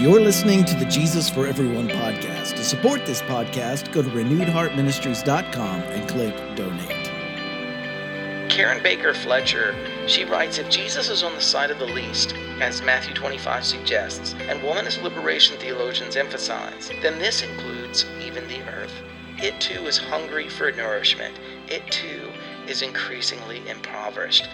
You're listening to the Jesus for Everyone podcast. To support this podcast, go to renewedheartministries.com and click donate. Karen Baker Fletcher, she writes If Jesus is on the side of the least, as Matthew 25 suggests, and womanist liberation theologians emphasize, then this includes even the earth. It too is hungry for nourishment. It too is increasingly impoverished.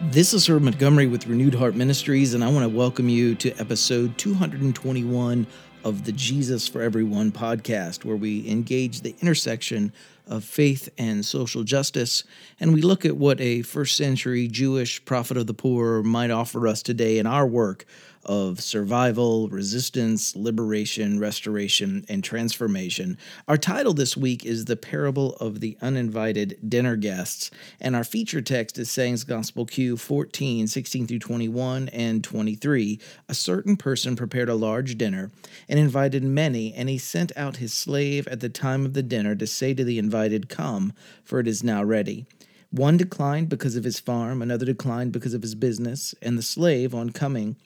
This is Herb Montgomery with Renewed Heart Ministries, and I want to welcome you to episode 221 of the Jesus for Everyone podcast, where we engage the intersection of faith and social justice, and we look at what a first century Jewish prophet of the poor might offer us today in our work of survival, resistance, liberation, restoration, and transformation. Our title this week is The Parable of the Uninvited Dinner Guests, and our feature text is Sayings Gospel Q 14, 16 through 21 and 23. A certain person prepared a large dinner and invited many, and he sent out his slave at the time of the dinner to say to the invited, Come, for it is now ready. One declined because of his farm, another declined because of his business, and the slave, on coming,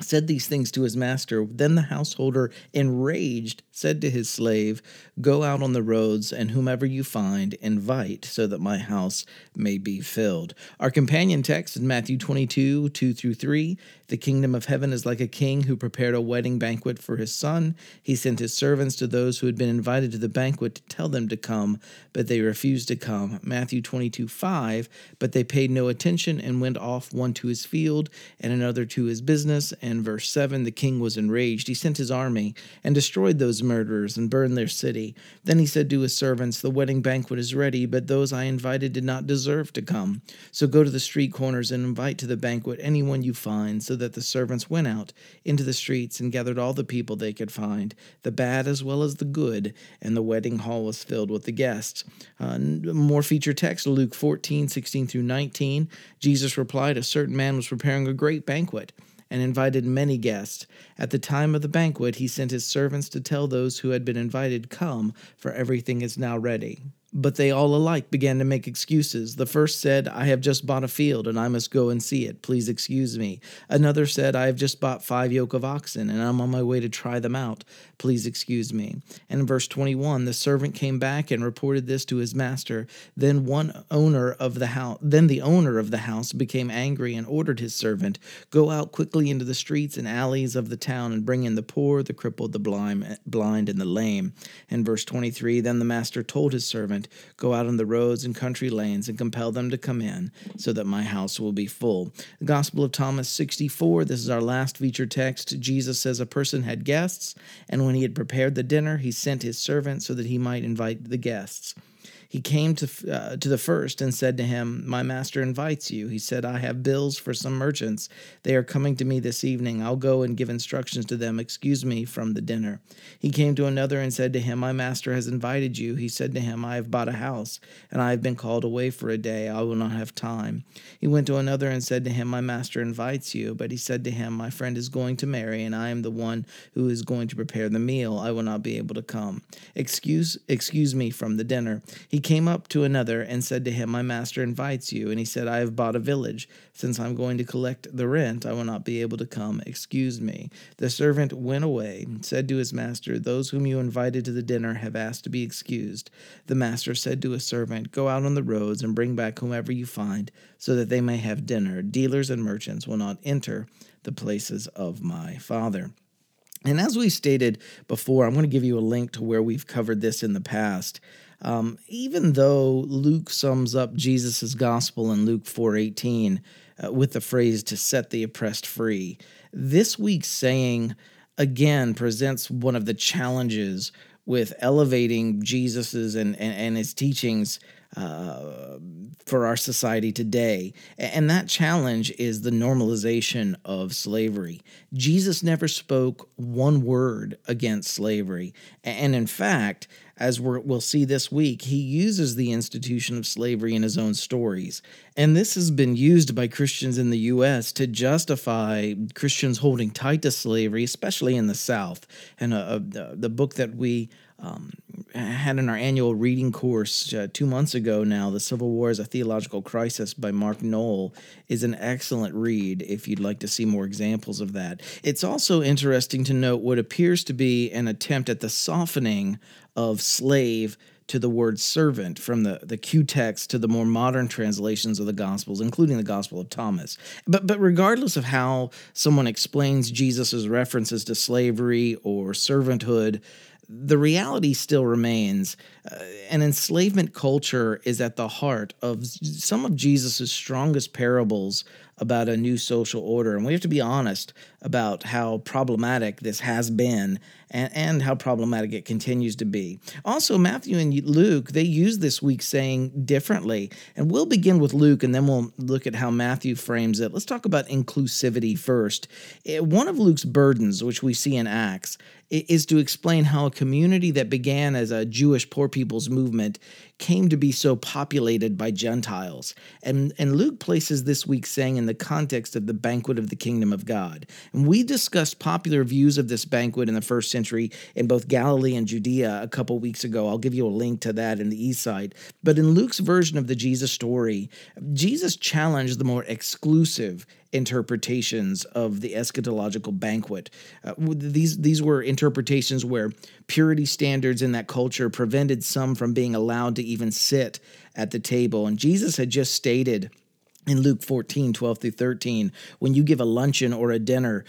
said these things to his master. Then the householder, enraged, said to his slave, Go out on the roads, and whomever you find, invite, so that my house may be filled. Our companion text in Matthew 22, 2 through 3. The kingdom of heaven is like a king who prepared a wedding banquet for his son. He sent his servants to those who had been invited to the banquet to tell them to come, but they refused to come. Matthew 22, 5. But they paid no attention and went off, one to his field, and another to his business and verse 7 the king was enraged. He sent his army and destroyed those murderers and burned their city. Then he said to his servants, The wedding banquet is ready, but those I invited did not deserve to come. So go to the street corners and invite to the banquet anyone you find. So that the servants went out into the streets and gathered all the people they could find, the bad as well as the good, and the wedding hall was filled with the guests. Uh, more feature text Luke 14, 16 through 19. Jesus replied, A certain man was preparing a great banquet and invited many guests. At the time of the banquet, he sent his servants to tell those who had been invited, Come, for everything is now ready. But they all alike began to make excuses. The first said, I have just bought a field and I must go and see it. Please excuse me. Another said, I have just bought five yoke of oxen and I'm on my way to try them out. Please excuse me. And in verse 21, the servant came back and reported this to his master. Then one owner of the house, then the owner of the house became angry and ordered his servant, Go out quickly into the streets and alleys of the town and bring in the poor, the crippled, the blind, blind and the lame. And verse 23, then the master told his servant, Go out on the roads and country lanes and compel them to come in, so that my house will be full. The Gospel of Thomas 64, this is our last feature text. Jesus says a person had guests, and when he had prepared the dinner, he sent his servant so that he might invite the guests. He came to, uh, to the first and said to him, My master invites you. He said, I have bills for some merchants. They are coming to me this evening. I'll go and give instructions to them. Excuse me from the dinner. He came to another and said to him, My master has invited you. He said to him, I have bought a house, and I have been called away for a day. I will not have time. He went to another and said to him, My master invites you. But he said to him, My friend is going to marry, and I am the one who is going to prepare the meal. I will not be able to come. Excuse, excuse me from the dinner. He he came up to another and said to him, My master invites you. And he said, I have bought a village. Since I'm going to collect the rent, I will not be able to come. Excuse me. The servant went away and said to his master, Those whom you invited to the dinner have asked to be excused. The master said to his servant, Go out on the roads and bring back whomever you find, so that they may have dinner. Dealers and merchants will not enter the places of my Father. And as we stated before, I'm going to give you a link to where we've covered this in the past. Um, even though Luke sums up Jesus' gospel in Luke 4:18 uh, with the phrase "to set the oppressed free," this week's saying again presents one of the challenges with elevating Jesus's and, and, and his teachings uh, for our society today. And that challenge is the normalization of slavery. Jesus never spoke one word against slavery. And in fact, as we will see this week, he uses the institution of slavery in his own stories. And this has been used by Christians in the U.S. to justify Christians holding tight to slavery, especially in the South. And uh, uh, the book that we um, had in our annual reading course uh, two months ago now. The Civil War as a Theological Crisis by Mark Noll is an excellent read if you'd like to see more examples of that. It's also interesting to note what appears to be an attempt at the softening of slave to the word servant from the, the Q text to the more modern translations of the Gospels, including the Gospel of Thomas. But, but regardless of how someone explains Jesus' references to slavery or servanthood, the reality still remains uh, an enslavement culture is at the heart of some of Jesus' strongest parables about a new social order. And we have to be honest about how problematic this has been and, and how problematic it continues to be. Also, Matthew and Luke, they use this week saying differently. And we'll begin with Luke and then we'll look at how Matthew frames it. Let's talk about inclusivity first. Eh, one of Luke's burdens, which we see in Acts, is to explain how a community that began as a Jewish poor people's movement came to be so populated by Gentiles. And, and Luke places this week's saying in the context of the banquet of the kingdom of God. And we discussed popular views of this banquet in the first century in both Galilee and Judea a couple weeks ago. I'll give you a link to that in the east side. But in Luke's version of the Jesus story, Jesus challenged the more exclusive interpretations of the eschatological banquet. Uh, these these were interpretations where purity standards in that culture prevented some from being allowed to even sit at the table. And Jesus had just stated in Luke 14, 12 through 13, when you give a luncheon or a dinner,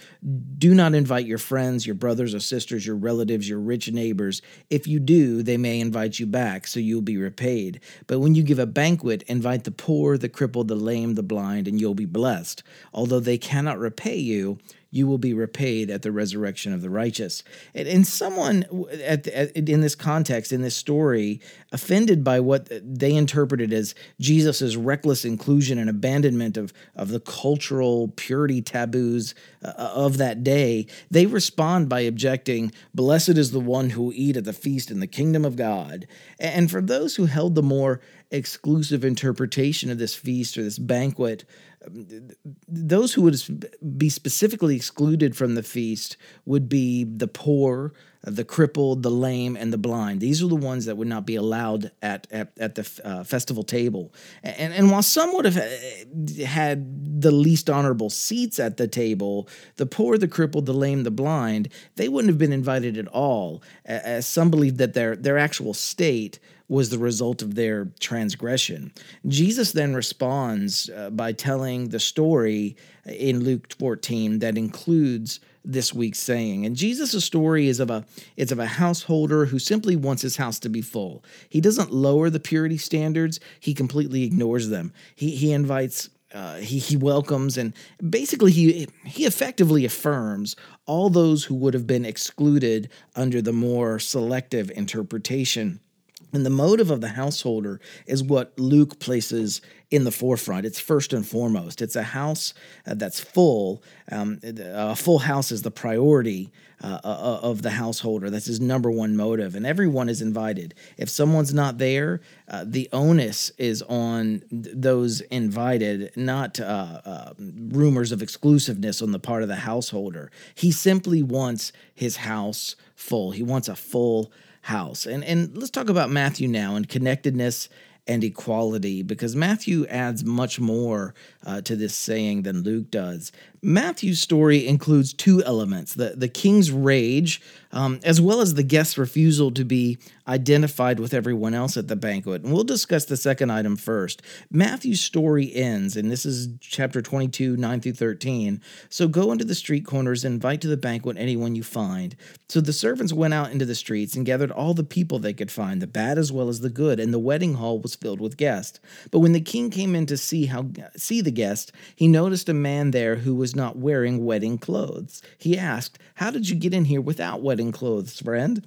do not invite your friends, your brothers or sisters, your relatives, your rich neighbors. If you do, they may invite you back, so you'll be repaid. But when you give a banquet, invite the poor, the crippled, the lame, the blind, and you'll be blessed. Although they cannot repay you, you will be repaid at the resurrection of the righteous. And, someone at, at, in this context, in this story, offended by what they interpreted as Jesus' reckless inclusion and abandonment of, of the cultural purity taboos uh, of that day, they respond by objecting, Blessed is the one who will eat at the feast in the kingdom of God. And for those who held the more exclusive interpretation of this feast or this banquet, those who would be specifically excluded from the feast would be the poor, the crippled, the lame, and the blind. These are the ones that would not be allowed at at, at the uh, festival table. And, and while some would have uh, had the least honorable seats at the table, the poor, the crippled, the lame, the blind, they wouldn't have been invited at all, as some believed that their their actual state was the result of their transgression. Jesus then responds uh, by telling the story in Luke 14 that includes this week's saying. And Jesus' story is of a it's of a householder who simply wants his house to be full. He doesn't lower the purity standards, he completely ignores them. He he invites uh, he, he welcomes and basically he he effectively affirms all those who would have been excluded under the more selective interpretation and the motive of the householder is what Luke places in the forefront. It's first and foremost. It's a house uh, that's full. Um, a full house is the priority uh, uh, uh, of the householder. That's his number one motive. And everyone is invited. If someone's not there, uh, the onus is on those invited, not rumors of exclusiveness on the part of the householder. He simply wants his house full. He wants a full house. And and let's talk about Matthew now and connectedness and equality because Matthew adds much more uh, to this saying than Luke does. Matthew's story includes two elements the, the king's rage, um, as well as the guest's refusal to be identified with everyone else at the banquet. And we'll discuss the second item first. Matthew's story ends, and this is chapter 22, 9 through 13. So go into the street corners, and invite to the banquet anyone you find. So the servants went out into the streets and gathered all the people they could find, the bad as well as the good, and the wedding hall was filled with guests. But when the king came in to see how see the guest, he noticed a man there who was not wearing wedding clothes. He asked, How did you get in here without wedding clothes, friend?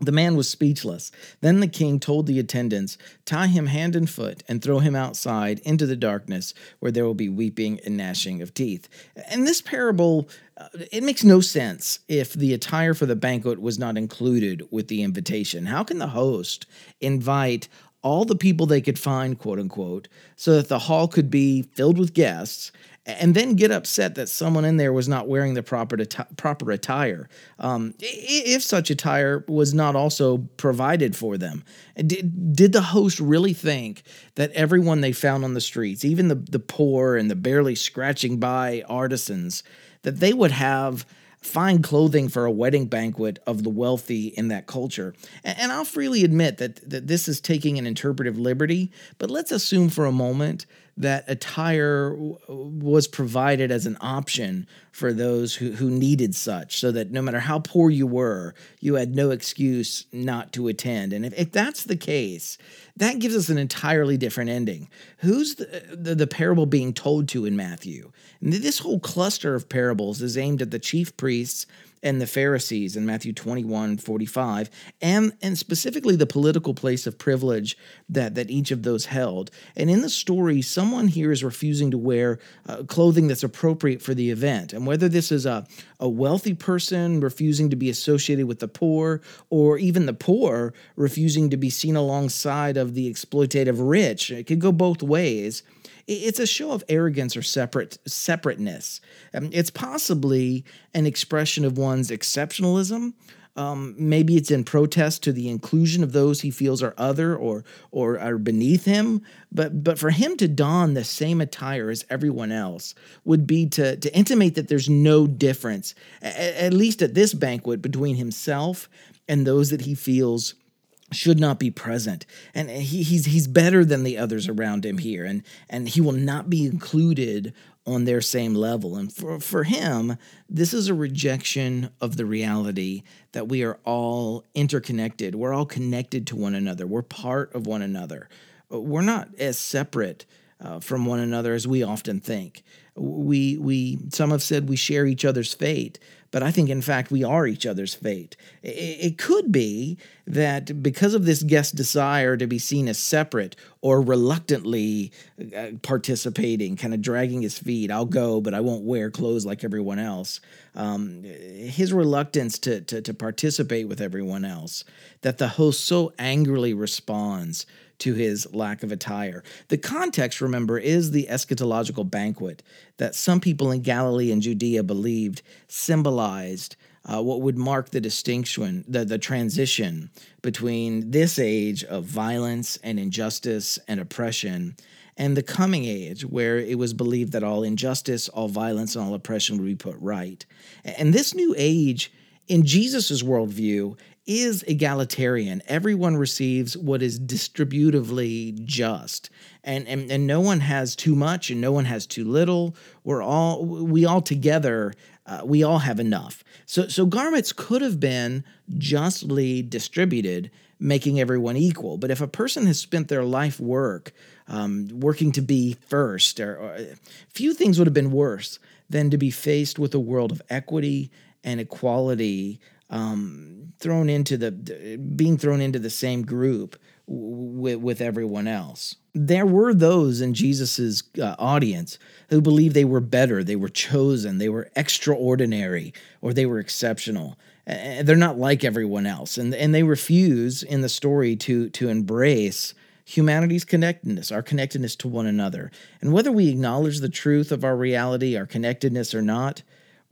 The man was speechless. Then the king told the attendants, Tie him hand and foot and throw him outside into the darkness where there will be weeping and gnashing of teeth. And this parable, uh, it makes no sense if the attire for the banquet was not included with the invitation. How can the host invite all the people they could find, quote unquote, so that the hall could be filled with guests and then get upset that someone in there was not wearing the proper atti- proper attire, um, if such attire was not also provided for them. Did, did the host really think that everyone they found on the streets, even the, the poor and the barely scratching by artisans, that they would have fine clothing for a wedding banquet of the wealthy in that culture. And, I'll freely admit that, that this is taking an interpretive liberty, but let's assume for a moment that attire was provided as an option for those who, who needed such, so that no matter how poor you were, you had no excuse not to attend. And if, if that's the case, that gives us an entirely different ending. Who's the, the, the parable being told to in Matthew? And this whole cluster of parables is aimed at the chief priests and the Pharisees in Matthew 21, 45, and, and specifically the political place of privilege that, that each of those held. And in the story, someone here is refusing to wear uh, clothing that's appropriate for the event. And whether this is a, a wealthy person refusing to be associated with the poor, or even the poor refusing to be seen alongside of the exploitative rich, it could go both ways it's a show of arrogance or separate separateness. Um, it's possibly an expression of one's exceptionalism. Um, maybe it's in protest to the inclusion of those he feels are other or or are beneath him. But but for him to don the same attire as everyone else would be to to intimate that there's no difference, at, at least at this banquet, between himself and those that he feels should not be present. And he, he's he's better than the others around him here. And and he will not be included on their same level. And for for him this is a rejection of the reality that we are all interconnected. We're all connected to one another. We're part of one another. We're not as separate uh, from one another as we often think. We we some have said we share each other's fate but I think, in fact, we are each other's fate. It could be that because of this guest's desire to be seen as separate or reluctantly uh, participating, kind of dragging his feet, I'll go, but I won't wear clothes like everyone else. Um, his reluctance to, to, to participate with everyone else, that the host so angrily responds to his lack of attire. The context, remember, is the eschatological banquet that some people in Galilee and Judea believed symbolized uh, what would mark the distinction, the, the transition between this age of violence and injustice and oppression and the coming age where it was believed that all injustice, all violence, and all oppression would be put right. And this new age, in Jesus' worldview, is egalitarian. Everyone receives what is distributively just. And, and and no one has too much and no one has too little. We're all we all together uh, we all have enough. So so garments could have been justly distributed, making everyone equal. But if a person has spent their life work um, working to be first, or, or few things would have been worse than to be faced with a world of equity and equality um, thrown into the being thrown into the same group with, with everyone else. There were those in Jesus's uh, audience who believed they were better, they were chosen, they were extraordinary, or they were exceptional. they're not like everyone else, and and they refuse in the story to to embrace humanity's connectedness, our connectedness to one another. And whether we acknowledge the truth of our reality, our connectedness or not,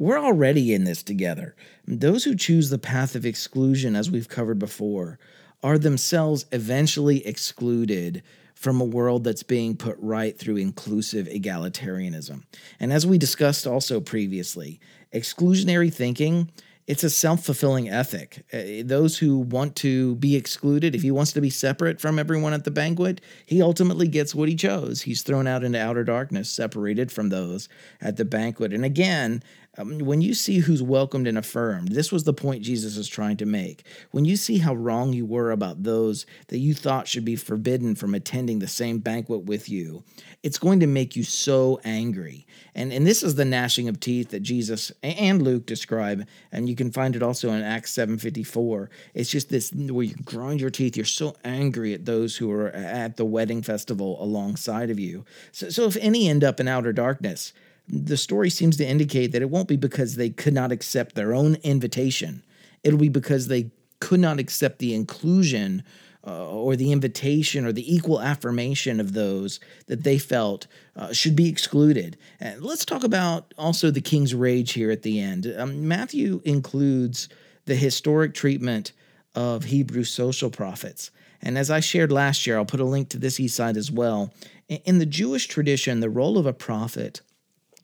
we're already in this together. Those who choose the path of exclusion, as we've covered before, are themselves eventually excluded from a world that's being put right through inclusive egalitarianism. And as we discussed also previously, exclusionary thinking it's a self-fulfilling ethic. Uh, those who want to be excluded, if he wants to be separate from everyone at the banquet, he ultimately gets what he chose. He's thrown out into outer darkness, separated from those at the banquet. And again, um, when you see who's welcomed and affirmed, this was the point Jesus is trying to make. When you see how wrong you were about those that you thought should be forbidden from attending the same banquet with you, it's going to make you so angry. And, and this is the gnashing of teeth that Jesus and Luke describe, and you can find it also in Acts 7.54. It's just this where you grind your teeth, you're so angry at those who are at the wedding festival alongside of you. So, so if any end up in outer darkness, the story seems to indicate that it won't be because they could not accept their own invitation. It'll be because they could not accept the inclusion uh, or the invitation or the equal affirmation of those that they felt uh, should be excluded. And let's talk about also the king's rage here at the end. Um, Matthew includes the historic treatment of Hebrew social prophets. And as I shared last year, I'll put a link to this east side as well. In the Jewish tradition, the role of a prophet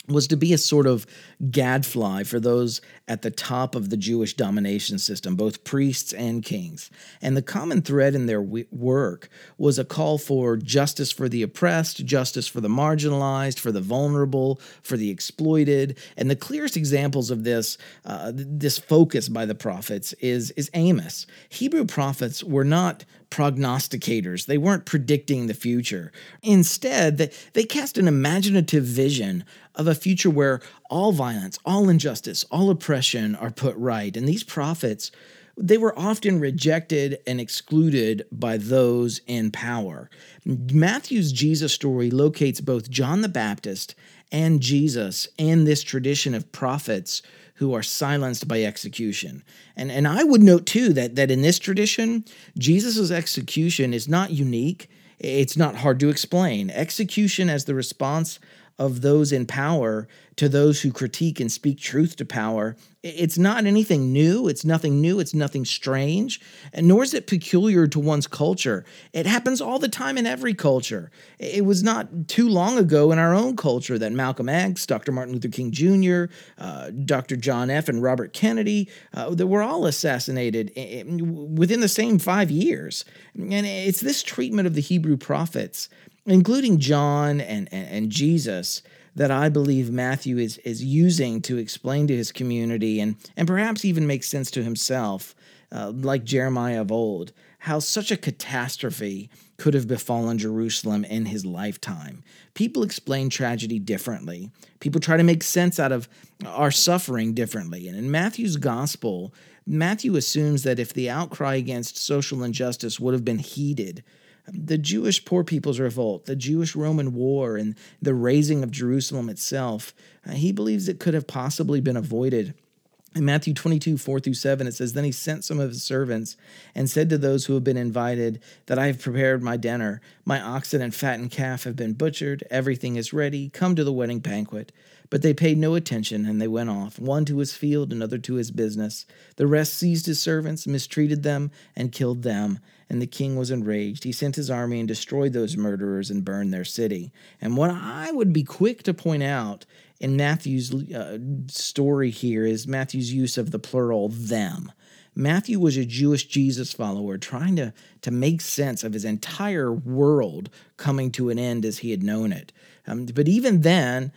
was to be a sort of gadfly for those at the top of the Jewish domination system, both priests and kings. And the common thread in their work was a call for justice for the oppressed, justice for the marginalized, for the vulnerable, for the exploited. And the clearest examples of this, uh, this focus by the prophets, is, is Amos. Hebrew prophets were not prognosticators. They weren't predicting the future. Instead, they, cast an imaginative vision of a future where all violence, all injustice, all oppression are put right. And these prophets, they were often rejected and excluded by those in power. Matthew's Jesus story locates both John the Baptist and Jesus and this tradition of prophets who are silenced by execution. And, and I would note too that, that in this tradition, Jesus' execution is not unique. It's not hard to explain. Execution as the response of those in power to those who critique and speak truth to power. It's not anything new. It's nothing new. It's nothing strange. And nor is it peculiar to one's culture. It happens all the time in every culture. It was not too long ago in our own culture that Malcolm X, Dr. Martin Luther King Jr., uh, Dr. John F., and Robert Kennedy, uh, they were all assassinated within the same five years. And it's this treatment of the Hebrew prophets including John and, and, and, Jesus, that I believe Matthew is, is using to explain to his community and, and perhaps even make sense to himself, uh, like Jeremiah of old, how such a catastrophe could have befallen Jerusalem in his lifetime. People explain tragedy differently. People try to make sense out of our suffering differently. And in Matthew's gospel, Matthew assumes that if the outcry against social injustice would have been heeded, the Jewish poor people's revolt, the Jewish Roman war, and the razing of Jerusalem itself, uh, he believes it could have possibly been avoided. In Matthew 22, 4 through 7, it says, Then he sent some of his servants and said to those who have been invited that I have prepared my dinner. My oxen and fattened calf have been butchered. Everything is ready. Come to the wedding banquet. But they paid no attention, and they went off, one to his field, another to his business. The rest seized his servants, mistreated them, and killed them. And the king was enraged. He sent his army and destroyed those murderers and burned their city. And what I would be quick to point out in Matthew's uh, story here is Matthew's use of the plural them. Matthew was a Jewish Jesus follower trying to, to make sense of his entire world coming to an end as he had known it. Um, but even then,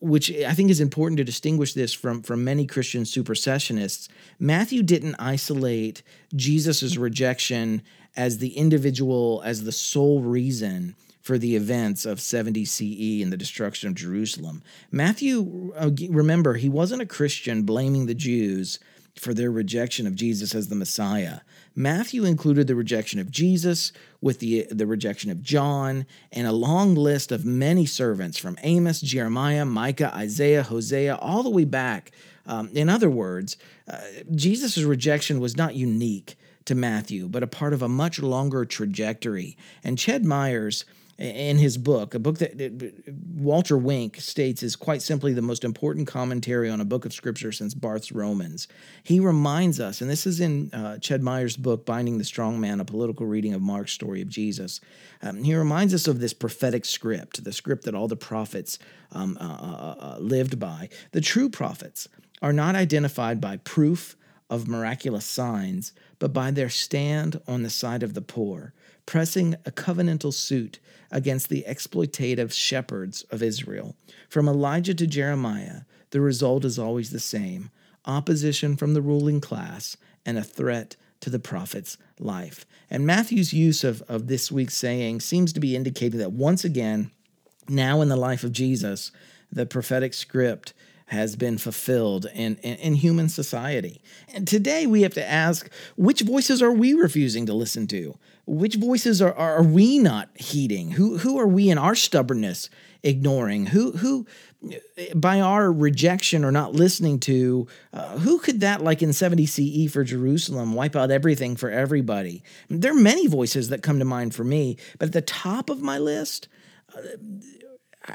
which I think is important to distinguish this from, from many Christian supersessionists, Matthew didn't isolate Jesus' rejection as the individual, as the sole reason for the events of 70 CE and the destruction of Jerusalem. Matthew, uh, remember, he wasn't a Christian blaming the Jews for their rejection of Jesus as the Messiah. Matthew included the rejection of Jesus with the, the rejection of John and a long list of many servants from Amos, Jeremiah, Micah, Isaiah, Hosea, all the way back. Um, in other words, uh, Jesus' rejection was not unique to Matthew, but a part of a much longer trajectory. And Ched Myers in his book, a book that Walter Wink states is quite simply the most important commentary on a book of scripture since Barth's Romans. He reminds us, and this is in uh, Ched Myers' book, Binding the Strong Man, a political reading of Mark's story of Jesus. Um, he reminds us of this prophetic script, the script that all the prophets um, uh, uh, uh lived by. The true prophets are not identified by proof of miraculous signs, but by their stand on the side of the poor pressing a covenantal suit against the exploitative shepherds of Israel. From Elijah to Jeremiah, the result is always the same opposition from the ruling class and a threat to the prophet's life. And Matthew's use of, of this week's saying seems to be indicating that once again, now in the life of Jesus, the prophetic script has been fulfilled in, in, in, human society. And today we have to ask which voices are we refusing to listen to? Which voices are, are we not heeding? Who, who are we in our stubbornness ignoring? Who who by our rejection or not listening to, uh, who could that, like in 70 CE for Jerusalem, wipe out everything for everybody? There are many voices that come to mind for me, but at the top of my list, uh,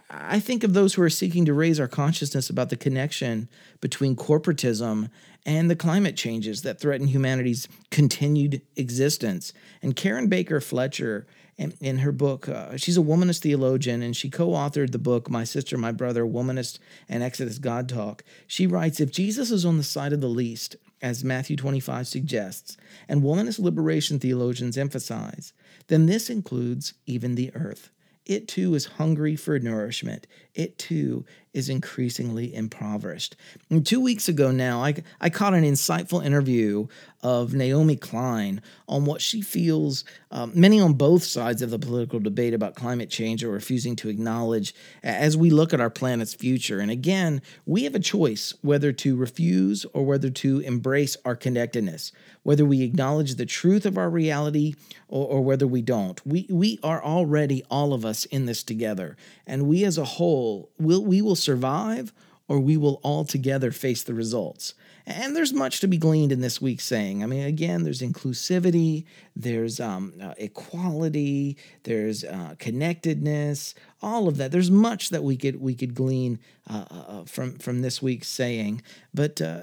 I think of those who are seeking to raise our consciousness about the connection between corporatism and the climate changes that threaten humanity's continued existence. And Karen Baker Fletcher in, in her book. Uh, she's a womanist theologian, and she co authored the book My Sister, My Brother, Womanist and Xodus God Talk. She writes If Jesus is on the side of the least, as Matthew 25 suggests, and womanist liberation theologians emphasize, then this includes even the earth. It too is hungry for nourishment. It too is increasingly impoverished. And two weeks ago now, I, I caught an insightful interview of Naomi Klein on what she feels um, many on both sides of the political debate about climate change are refusing to acknowledge as we look at our planet's future. And again, we have a choice whether to refuse or whether to embrace our connectedness, whether we acknowledge the truth of our reality or, or whether we don't. We, we are already, all of us, in this together. And we as a whole, will, we will survive or we will all together face the results. And there's much to be gleaned in this week's saying. I mean, again, there's inclusivity, there's um, uh, equality, there's uh, connectedness, all of that. There's much that we could we could glean uh, uh, uh from from this week's saying. But uh,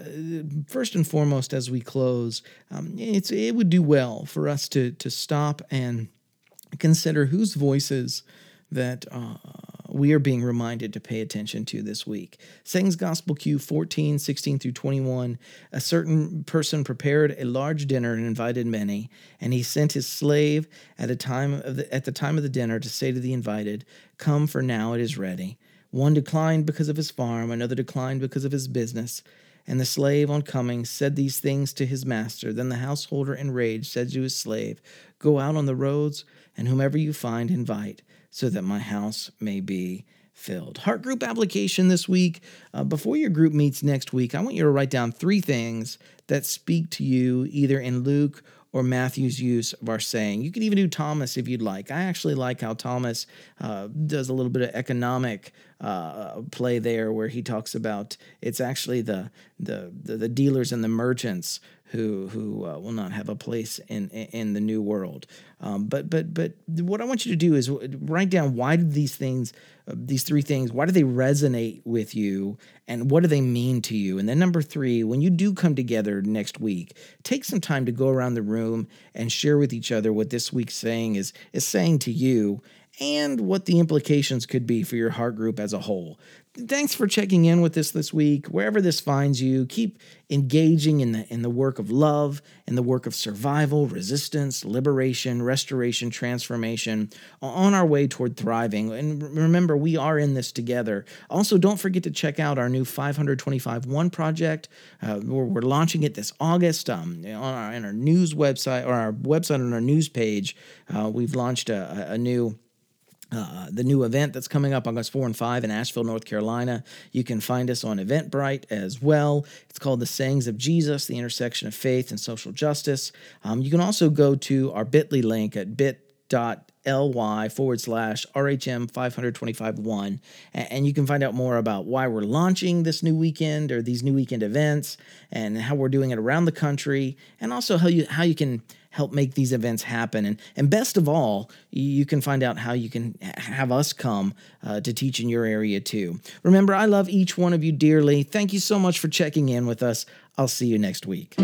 first and foremost, as we close, um, it's it would do well for us to to stop and consider whose voices that we are being reminded to pay attention to this week. Sayings Gospel Q 14, 16 through 21. A certain person prepared a large dinner and invited many, and he sent his slave at, a time of the, at the time of the dinner to say to the invited, Come, for now it is ready. One declined because of his farm, another declined because of his business. And the slave, on coming, said these things to his master. Then the householder, enraged, said to his slave, Go out on the roads, and whomever you find, invite so that my house may be filled. Heart group application this week. Uh, before your group meets next week, I want you to write down three things that speak to you either in Luke or Matthew's use of our saying. You can even do Thomas if you'd like. I actually like how Thomas uh, does a little bit of economic uh, play there, where he talks about it's actually the the the, the dealers and the merchants who who uh, will not have a place in in the new world. Um, but but but what I want you to do is write down why did these things, uh, these three things, why do they resonate with you, and what do they mean to you? And then number three, when you do come together next week, take some time to go around the room and share with each other what this week's saying is is saying to you and what the implications could be for your heart group as a whole thanks for checking in with us this week. Wherever this finds you, keep engaging in the in the work of love, in the work of survival, resistance, liberation, restoration, transformation, on our way toward thriving. And remember, we are in this together. Also, don't forget to check out our new 525 One project. Uh, we're, we're, launching it this August um, on our, our news website or our website on our news page. Uh, we've launched a, a new uh, the new event that's coming up on August 4 and 5 in Asheville, North Carolina. You can find us on Eventbrite as well. It's called The Sayings of Jesus, the intersection of faith and social justice. Um, you can also go to our bit.ly link at bit.ly forward slash RHM 525.1, and you can find out more about why we're launching this new weekend or these new weekend events and how we're doing it around the country, and also how you, how you can help make these events happen. And, and best of all, you can find out how you can have us come uh, to teach in your area too. Remember, I love each one of you dearly. Thank you so much for checking in with us. I'll see you next week.